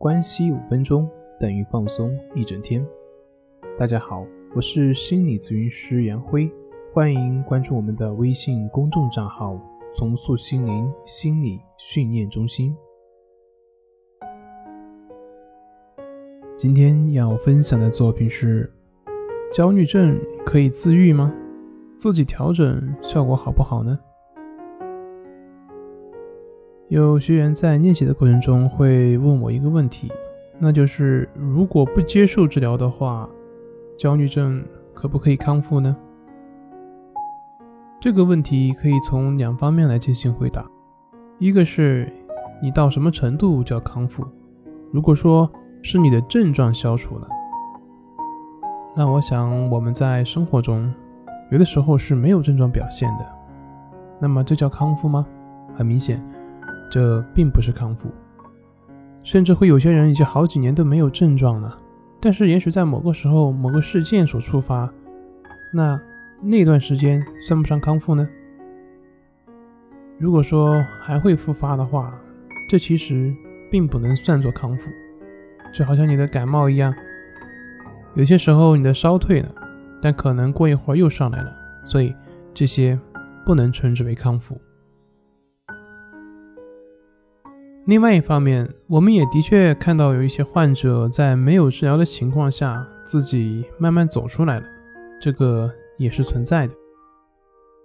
关系五分钟等于放松一整天。大家好，我是心理咨询师杨辉，欢迎关注我们的微信公众账号“重塑心灵心理训练中心”。今天要分享的作品是：焦虑症可以自愈吗？自己调整效果好不好呢？有学员在练习的过程中会问我一个问题，那就是如果不接受治疗的话，焦虑症可不可以康复呢？这个问题可以从两方面来进行回答，一个是你到什么程度叫康复？如果说是你的症状消除了，那我想我们在生活中有的时候是没有症状表现的，那么这叫康复吗？很明显。这并不是康复，甚至会有些人已经好几年都没有症状了，但是也许在某个时候、某个事件所触发，那那段时间算不上康复呢？如果说还会复发的话，这其实并不能算作康复，就好像你的感冒一样，有些时候你的烧退了，但可能过一会儿又上来了，所以这些不能称之为康复。另外一方面，我们也的确看到有一些患者在没有治疗的情况下，自己慢慢走出来了，这个也是存在的。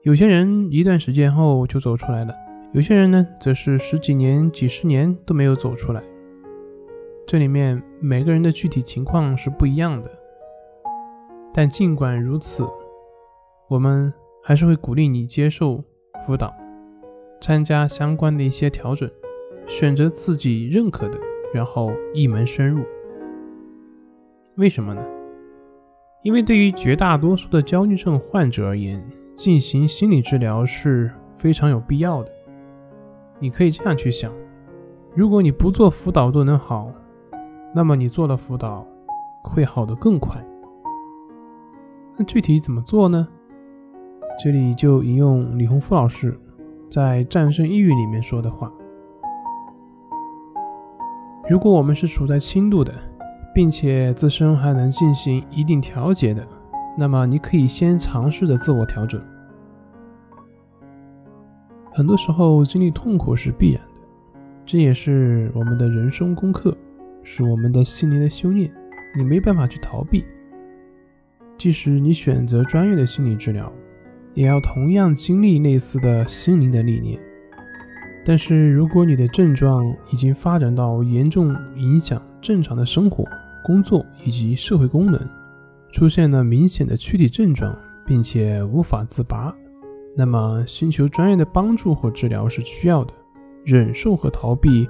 有些人一段时间后就走出来了，有些人呢，则是十几年、几十年都没有走出来。这里面每个人的具体情况是不一样的，但尽管如此，我们还是会鼓励你接受辅导，参加相关的一些调整。选择自己认可的，然后一门深入。为什么呢？因为对于绝大多数的焦虑症患者而言，进行心理治疗是非常有必要的。你可以这样去想：如果你不做辅导都能好，那么你做了辅导会好得更快。那具体怎么做呢？这里就引用李洪福老师在《战胜抑郁》里面说的话。如果我们是处在轻度的，并且自身还能进行一定调节的，那么你可以先尝试着自我调整。很多时候经历痛苦是必然的，这也是我们的人生功课，是我们的心灵的修炼。你没办法去逃避。即使你选择专业的心理治疗，也要同样经历类似的心灵的历练。但是，如果你的症状已经发展到严重影响正常的生活、工作以及社会功能，出现了明显的躯体症状，并且无法自拔，那么寻求专业的帮助或治疗是需要的。忍受和逃避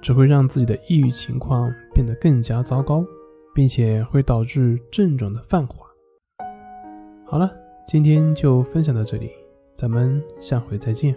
只会让自己的抑郁情况变得更加糟糕，并且会导致症状的泛化。好了，今天就分享到这里，咱们下回再见。